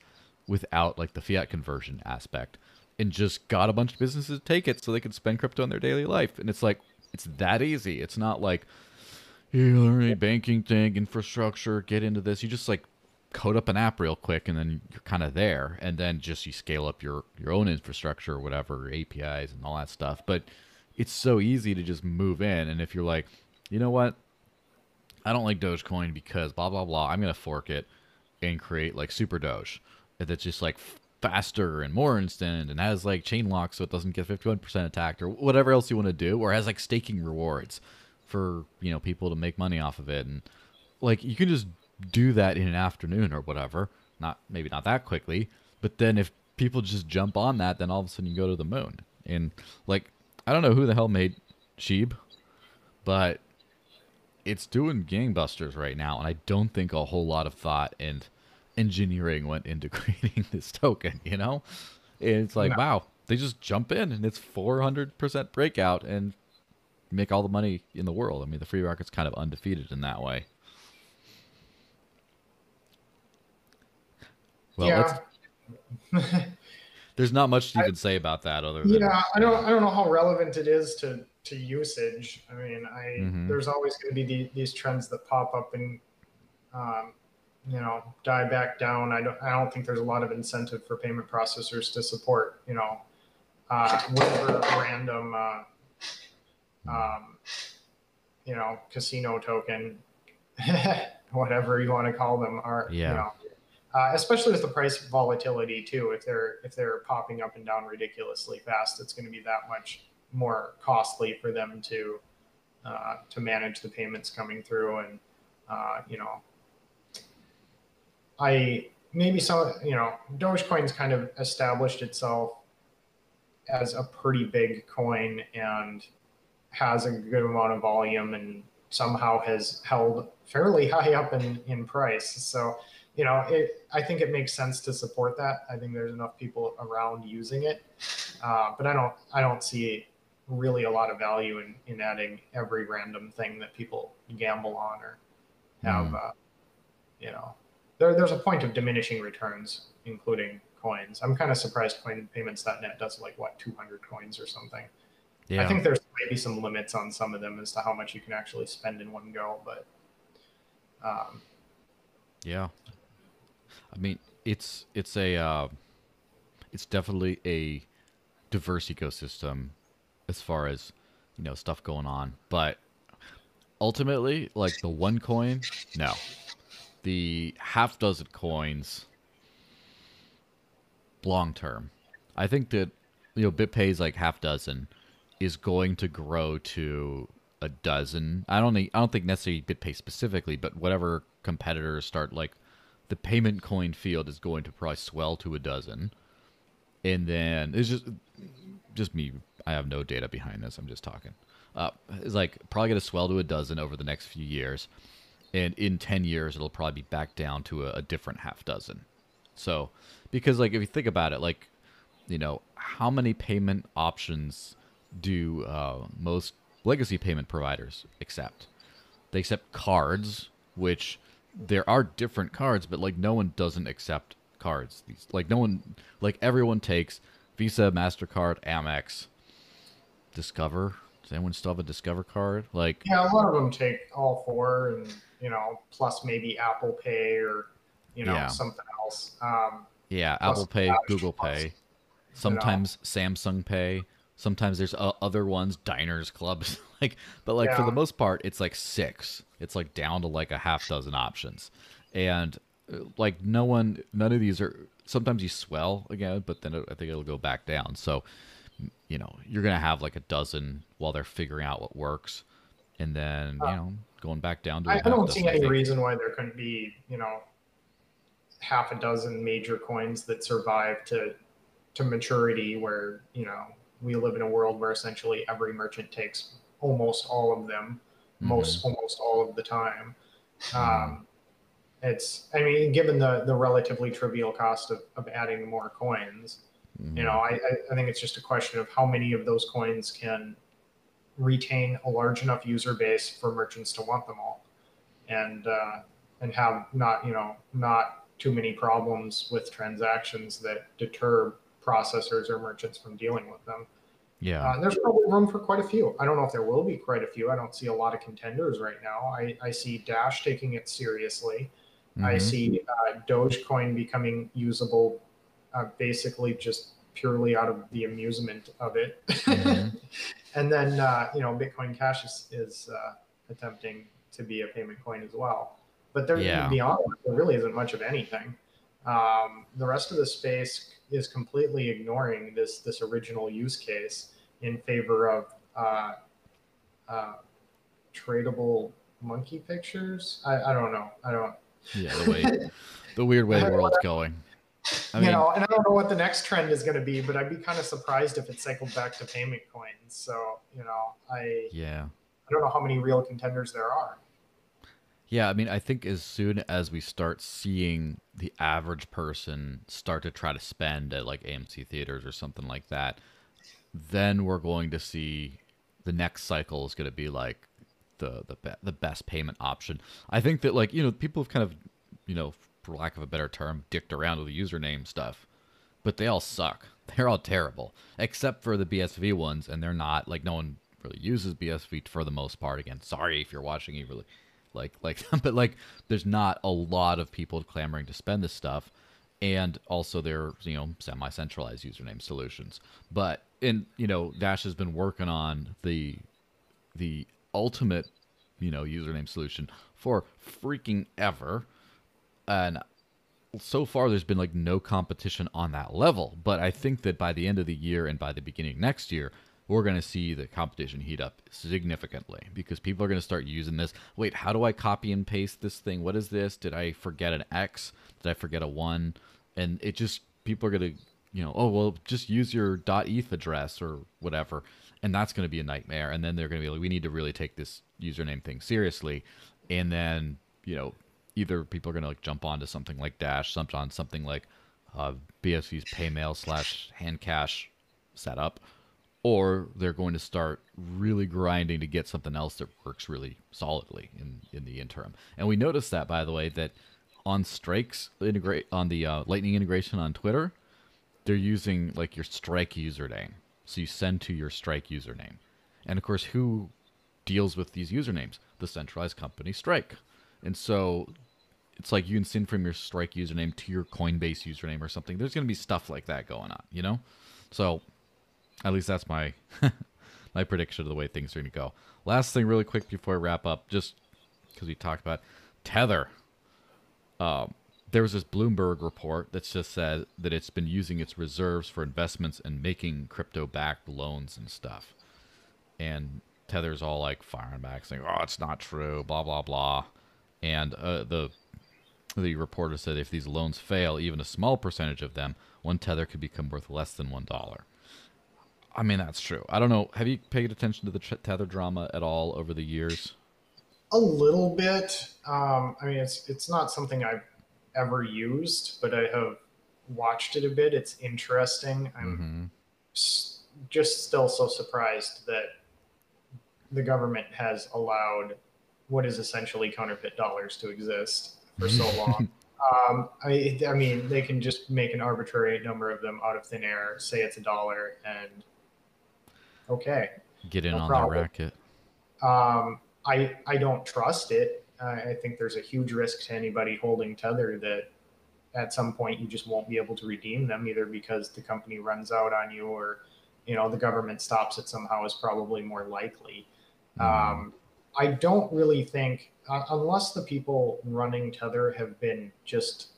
without like the fiat conversion aspect, and just got a bunch of businesses to take it so they could spend crypto in their daily life. And it's like it's that easy. It's not like you learn a banking thing, infrastructure, get into this. You just like code up an app real quick and then you're kind of there. And then just you scale up your your own infrastructure or whatever apis and all that stuff. But it's so easy to just move in. And if you're like you know what? I don't like dogecoin because blah blah blah. I'm going to fork it and create like super doge that's just like faster and more instant and has like chain lock so it doesn't get 51% attacked or whatever else you want to do or has like staking rewards for you know people to make money off of it. And like you can just do that in an afternoon or whatever. Not maybe not that quickly. But then if people just jump on that then all of a sudden you go to the moon. And like i don't know who the hell made sheeb but it's doing gangbusters right now. And i don't think a whole lot of thought and engineering went into creating this token you know? And it's like no. wow they just jump in and it's 400% breakout and make all the money in the world. I mean, the free market's kind of undefeated in that way. Well, yeah. there's not much you I, can say about that other than yeah. I don't I don't know how relevant it is to to usage. I mean, I mm-hmm. there's always going to be the, these trends that pop up and um, you know die back down. I don't I don't think there's a lot of incentive for payment processors to support you know uh, whatever random. Uh, um, you know, casino token, whatever you want to call them, are yeah. you know, uh, especially with the price volatility too. If they're if they're popping up and down ridiculously fast, it's going to be that much more costly for them to uh, to manage the payments coming through. And uh, you know, I maybe some you know Dogecoin's kind of established itself as a pretty big coin and has a good amount of volume and somehow has held fairly high up in, in price. So, you know, it, I think it makes sense to support that. I think there's enough people around using it, uh, but I don't, I don't see really a lot of value in, in adding every random thing that people gamble on or have, mm. uh, you know, there, there's a point of diminishing returns, including coins. I'm kind of surprised coinpayments.net does like what 200 coins or something. Yeah. I think there's maybe some limits on some of them as to how much you can actually spend in one go, but um, yeah, I mean it's it's a uh, it's definitely a diverse ecosystem as far as you know stuff going on, but ultimately, like the one coin, no, the half dozen coins, long term. I think that you know BitPay is like half dozen is going to grow to a dozen. I don't think I don't think necessarily BitPay specifically, but whatever competitors start like the payment coin field is going to probably swell to a dozen. And then it's just just me. I have no data behind this. I'm just talking. Uh, it's like probably going to swell to a dozen over the next few years, and in ten years it'll probably be back down to a, a different half dozen. So, because like if you think about it, like you know how many payment options do uh, most legacy payment providers accept. They accept cards, which there are different cards, but like no one doesn't accept cards. These like no one like everyone takes Visa, Mastercard, Amex, Discover. Does anyone still have a Discover card? Like Yeah, a lot of them take all four, and you know, plus maybe Apple Pay or you know Yeah. something else. Um, yeah, Apple Pay, Google Pay, sometimes Samsung Pay. Sometimes there's uh, other ones, diners, clubs, like, but like for the most part, it's like six. It's like down to like a half dozen options, and uh, like no one, none of these are. Sometimes you swell again, but then it, I think it'll go back down. So, you know, you're gonna have like a dozen while they're figuring out what works, and then you know going back down to. I, I don't see any reason why there couldn't be, you know, half a dozen major coins that survive to to maturity where, you know, we live in a world where essentially every merchant takes almost all of them, most Mm-hmm. almost all of the time. Um, it's I mean, given the the relatively trivial cost of, of adding more coins, Mhm. you know, I, I, I think it's just a question of how many of those coins can retain a large enough user base for merchants to want them all, and uh, and have not you know not too many problems with transactions that deter processors or merchants from dealing with them. yeah. Uh, there's probably room for quite a few. I don't know if there will be quite a few. I don't see a lot of contenders right now. I, I see Dash taking it seriously. I Mhm. see uh, Dogecoin becoming usable uh, basically just purely out of the amusement of it. Mhm. and then, uh, you know, Bitcoin Cash is, is uh, attempting to be a payment coin as well. But there, Yeah. beyond there really isn't much of anything. Um, the rest of the space is completely ignoring this this original use case in favor of uh, uh, tradable monkey pictures. I, I don't know. I don't. Yeah, the way the weird way the world's going. I mean, you know, and I don't know what the next trend is going to be, but I'd be kind of surprised if it cycled back to payment coins. So, you know, I yeah. I don't know how many real contenders there are. Yeah, I mean, I think as soon as we start seeing the average person start to try to spend at like AMC theaters or something like that, then we're going to see the next cycle is going to be like the the be- the best payment option. I think that like you know people have kind of you know for lack of a better term dicked around with the username stuff, but they all suck. They're all terrible except for the BSV ones, and they're not like no one really uses BSV for the most part. Again, sorry if you're watching, you really like like but like there's not a lot of people clamoring to spend this stuff. And also they're you know semi-centralized username solutions. But in you know dash has been working on the the ultimate you know username solution for freaking ever. And so far there's been like no competition on that level. But i think that by the end of the year and by the beginning next year we're going to see the competition heat up significantly because people are going to start using this. Wait how do i copy and paste this thing? What is this? Did i forget an x? Did i forget a 1 and it just people are going to you know oh well just use your. eth address or whatever and that's going to be a nightmare. And then they're going to be like we need to really take this username thing seriously. And then you know either people are going to like jump onto something like dash jump on something like uh, bsv's paymail slash HandCash setup or they're going to start really grinding to get something else that works really solidly in in the interim. And we noticed that by the way that on strikes integrate on the uh, lightning integration on twitter they're using like your strike username. So you send to your strike username. And of course who deals with these usernames? The centralized company strike. And so it's like you can send from your strike username to your coinbase username or something. There's going to be stuff like that going on you know? So at least that's my my prediction of the way things are going to go last thing really quick before i wrap up just because we talked about tether um, there was this Bloomberg report that just said that it's been using its reserves for investments and making crypto-backed loans and stuff. And Tether's all like firing back, saying, "Oh, it's not true," blah blah blah. And uh, the the reporter said if these loans fail, even a small percentage of them, one Tether could become worth less than one dollar. I mean, that's true. I don't know. Have you paid attention to the Tether drama at all over the years? A little bit. Um, I mean, it's it's not something I've ever used, but I have watched it a bit. It's interesting. I'm Mm-hmm. s- just still so surprised that the government has allowed what is essentially counterfeit dollars to exist for so long. um, I, I mean, they can just make an arbitrary number of them out of thin air, say it's a dollar, and okay, Get in No on problem. the racket. um, I I don't trust it. I I think there's a huge risk to anybody holding Tether that at some point you just won't be able to redeem them either because the company runs out on you or you know the government stops it somehow is probably more likely. Mhm. Um, I don't really think uh, unless the people running Tether have been just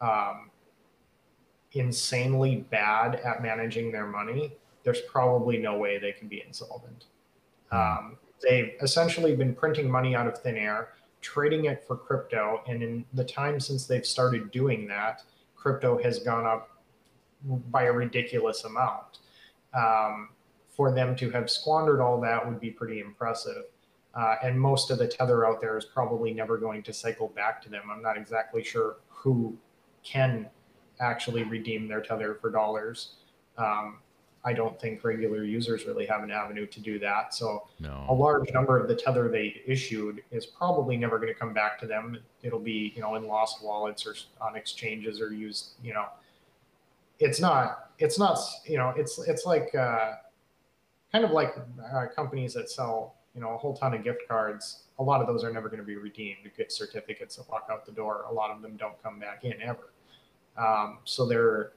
um, insanely bad at managing their money, there's probably no way they can be insolvent. Um, they've essentially been printing money out of thin air, trading it for crypto, and in the time since they've started doing that, crypto has gone up by a ridiculous amount. Um, for them to have squandered all that would be pretty impressive. Uh, and most of the tether out there is probably never going to cycle back to them. I'm not exactly sure who can actually redeem their tether for dollars. Um, I don't think regular users really have an avenue to do that. So a large number of the tether they issued is probably never going to come back to them. It'll be, you know, in lost wallets or on exchanges or used, you know, it's not, it's not, you know, it's, it's like, uh, kind of like uh, companies that sell, you know, a whole ton of gift cards. A lot of those are never going to be redeemed. Get certificates that walk out the door. A lot of them don't come back in ever. Um, so they're,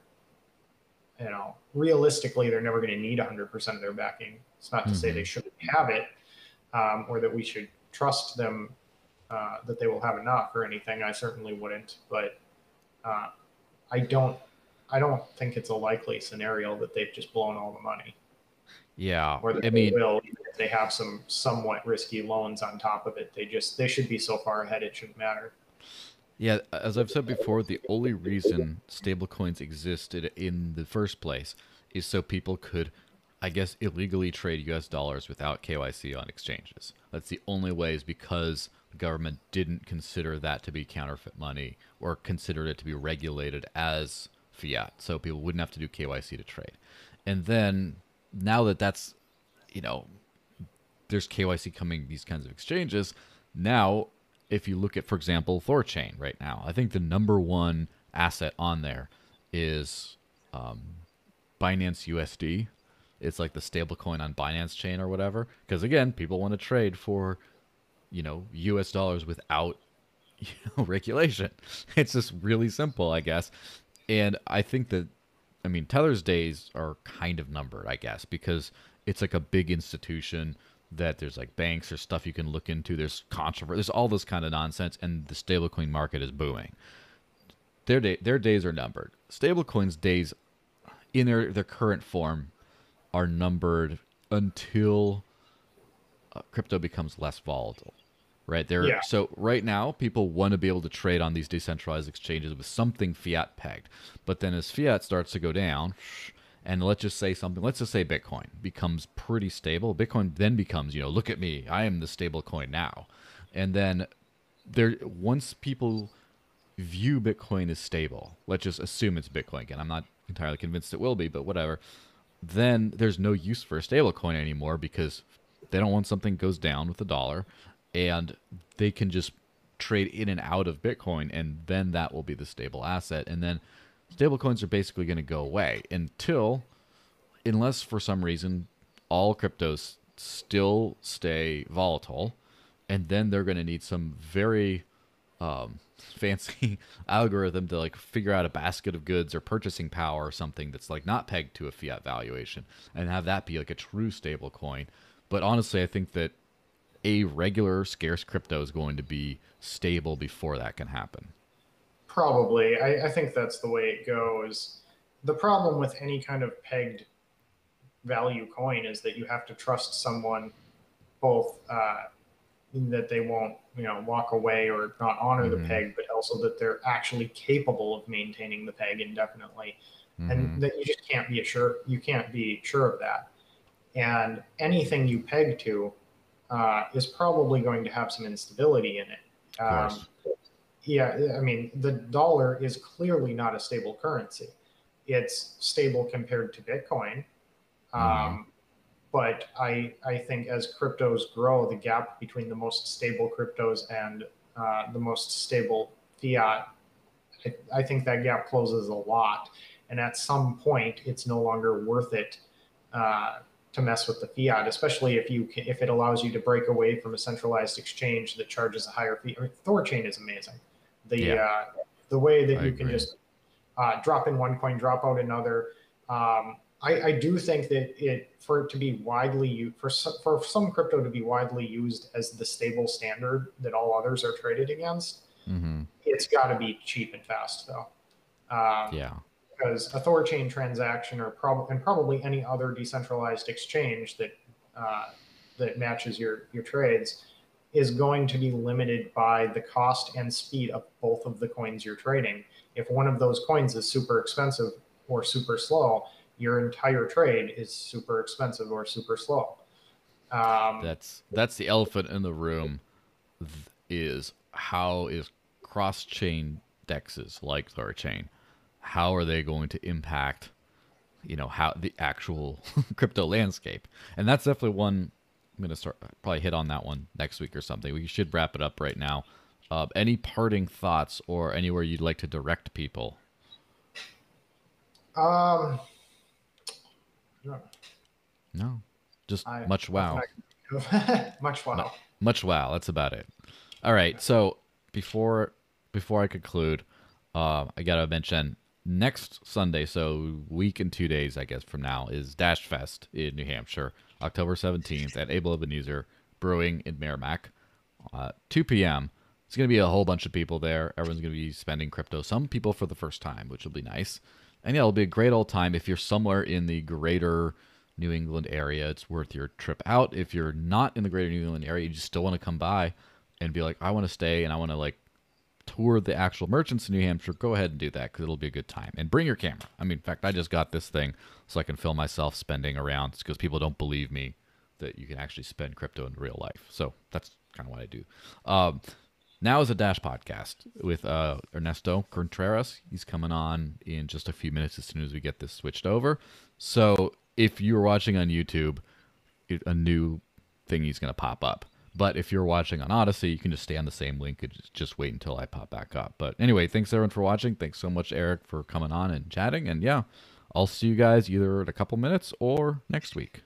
you know, realistically, they're never going to need 100% of their backing. It's not to say Mhm. they shouldn't have it um, or that we should trust them uh, that they will have enough or anything. I certainly wouldn't, but uh, I don't. I don't think it's a likely scenario that they've just blown all the money, Yeah. or that I they mean, will. Even if they have some somewhat risky loans on top of it, they just they should be so far ahead it shouldn't matter. Yeah, as I've said before, the only reason stablecoins existed in the first place is so people could, I guess, illegally trade US dollars without KYC on exchanges. That's the only way is because the government didn't consider that to be counterfeit money or considered it to be regulated as fiat. So people wouldn't have to do KYC to trade. And then now that that's, you know, there's KYC coming these kinds of exchanges. Now, if you look at, for example, Thorchain right now, I think the number one asset on there is um, Binance USD. It's like the stablecoin on Binance chain or whatever. Because again, people want to trade for, you know, US dollars without you know, regulation. It's just really simple, I guess. And I think that, I mean, Tether's days are kind of numbered, I guess, because it's like a big institution that there's like banks or stuff you can look into. There's controversy. There's all this kind of nonsense, and the stablecoin market is booming. Their day, their days are numbered. Stablecoins' days, in their their current form, are numbered until uh, crypto becomes less volatile. Right there. Yeah. So right now, people want to be able to trade on these decentralized exchanges with something fiat pegged. But then as fiat starts to go down, and let's just say something, let's just say Bitcoin becomes pretty stable. Bitcoin then becomes, you know, look at me, I am the stable coin now. And then there, once people view Bitcoin as stable, let's just assume it's Bitcoin again. I'm not entirely convinced it will be, but whatever. Then there's no use for a stable coin anymore because they don't want something goes down with the dollar and they can just trade in and out of Bitcoin and then that will be the stable asset. And then stable coins are basically going to go away until unless for some reason all cryptos still stay volatile and then they're going to need some very um, fancy algorithm to like figure out a basket of goods or purchasing power or something that's like not pegged to a fiat valuation and have that be like a true stable coin but honestly i think that a regular scarce crypto is going to be stable before that can happen Probably. I, I think that's the way it goes. The problem with any kind of pegged value coin is that you have to trust someone both uh, that they won't, you know, walk away or not honor Mhm. the peg, but also that they're actually capable of maintaining the peg indefinitely. Mhm. And that you just can't be sure you can't be sure of that. And anything you peg to uh, is probably going to have some instability in it. of Um, course yeah, I mean, the dollar is clearly not a stable currency. It's stable compared to Bitcoin. Um, but I, I think as cryptos grow, the gap between the most stable cryptos and uh, the most stable fiat, I, I think that gap closes a lot. And at some point, it's no longer worth it uh, to mess with the fiat, especially if you can, if it allows you to break away from a centralized exchange that charges a higher fee. I mean, Thorchain is amazing. The Yeah. uh, the way that I you can just uh, drop in one coin, drop out another. Um, I, I do think that it for it to be widely used for some, for some crypto to be widely used as the stable standard that all others are traded against. Mm-hmm. It's got to be cheap and fast though. Um, Yeah. because a Thorchain transaction or prob- and probably any other decentralized exchange that uh, that matches your your trades is going to be limited by the cost and speed of both of the coins you're trading. If one of those coins is super expensive or super slow, your entire trade is super expensive or super slow. Um, That's that's the elephant in the room. Is how is cross chain dexes like Thorchain? How are they going to impact, you know, how the actual crypto landscape? And that's definitely one I'm gonna start probably hit on that one next week or something. We should wrap it up right now. Uh, any parting thoughts or anywhere you'd like to direct people? um, No, just I- much wow. much wow. Much wow. That's about it. All right. So before before I conclude, uh, I gotta mention next Sunday, so week and two days, I guess from now, is Dash Fest in New Hampshire, October seventeenth at Able Ebenezer Brewing in Merrimack, uh, two p.m. It's gonna be a whole bunch of people there. Everyone's gonna be spending crypto. Some people for the first time, which will be nice. And yeah, it'll be a great old time. If you're somewhere in the greater New England area, it's worth your trip out. If you're not in the greater New England area, you just still want to come by and be like, I want to stay and I want to like tour the actual merchants in New Hampshire, go ahead and do that because it'll be a good time. And bring your camera. I mean, in fact, I just got this thing so I can film myself spending around because people don't believe me that you can actually spend crypto in real life. So that's kind of what I do. Um, now is a Dash podcast with uh, Ernesto Contreras. He's coming on in just a few minutes as soon as we get this switched over. So if you're watching on YouTube, it- a new thing is going to pop up. But if you're watching on Odysee, you can just stay on the same link and just- wait until I pop back up. But anyway, thanks everyone for watching. Thanks so much, Eric, for coming on and chatting. And yeah, I'll see you guys either in a couple minutes or next week.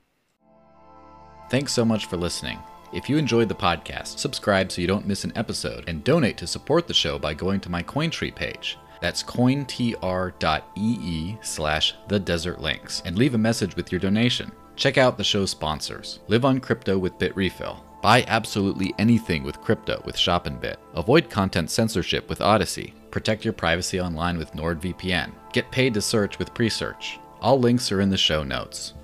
Thanks so much for listening. If you enjoyed the podcast, subscribe so you don't miss an episode and donate to support the show by going to my Cointree page. That's cointr.ee slash the Desert Lynx and leave a message with your donation. Check out the show's sponsors. Live on crypto with Bitrefill. Buy absolutely anything with crypto with Shopinbit. Avoid content censorship with Odysee. Protect your privacy online with NordVPN. Get paid to search with Presearch. All links are in the show notes.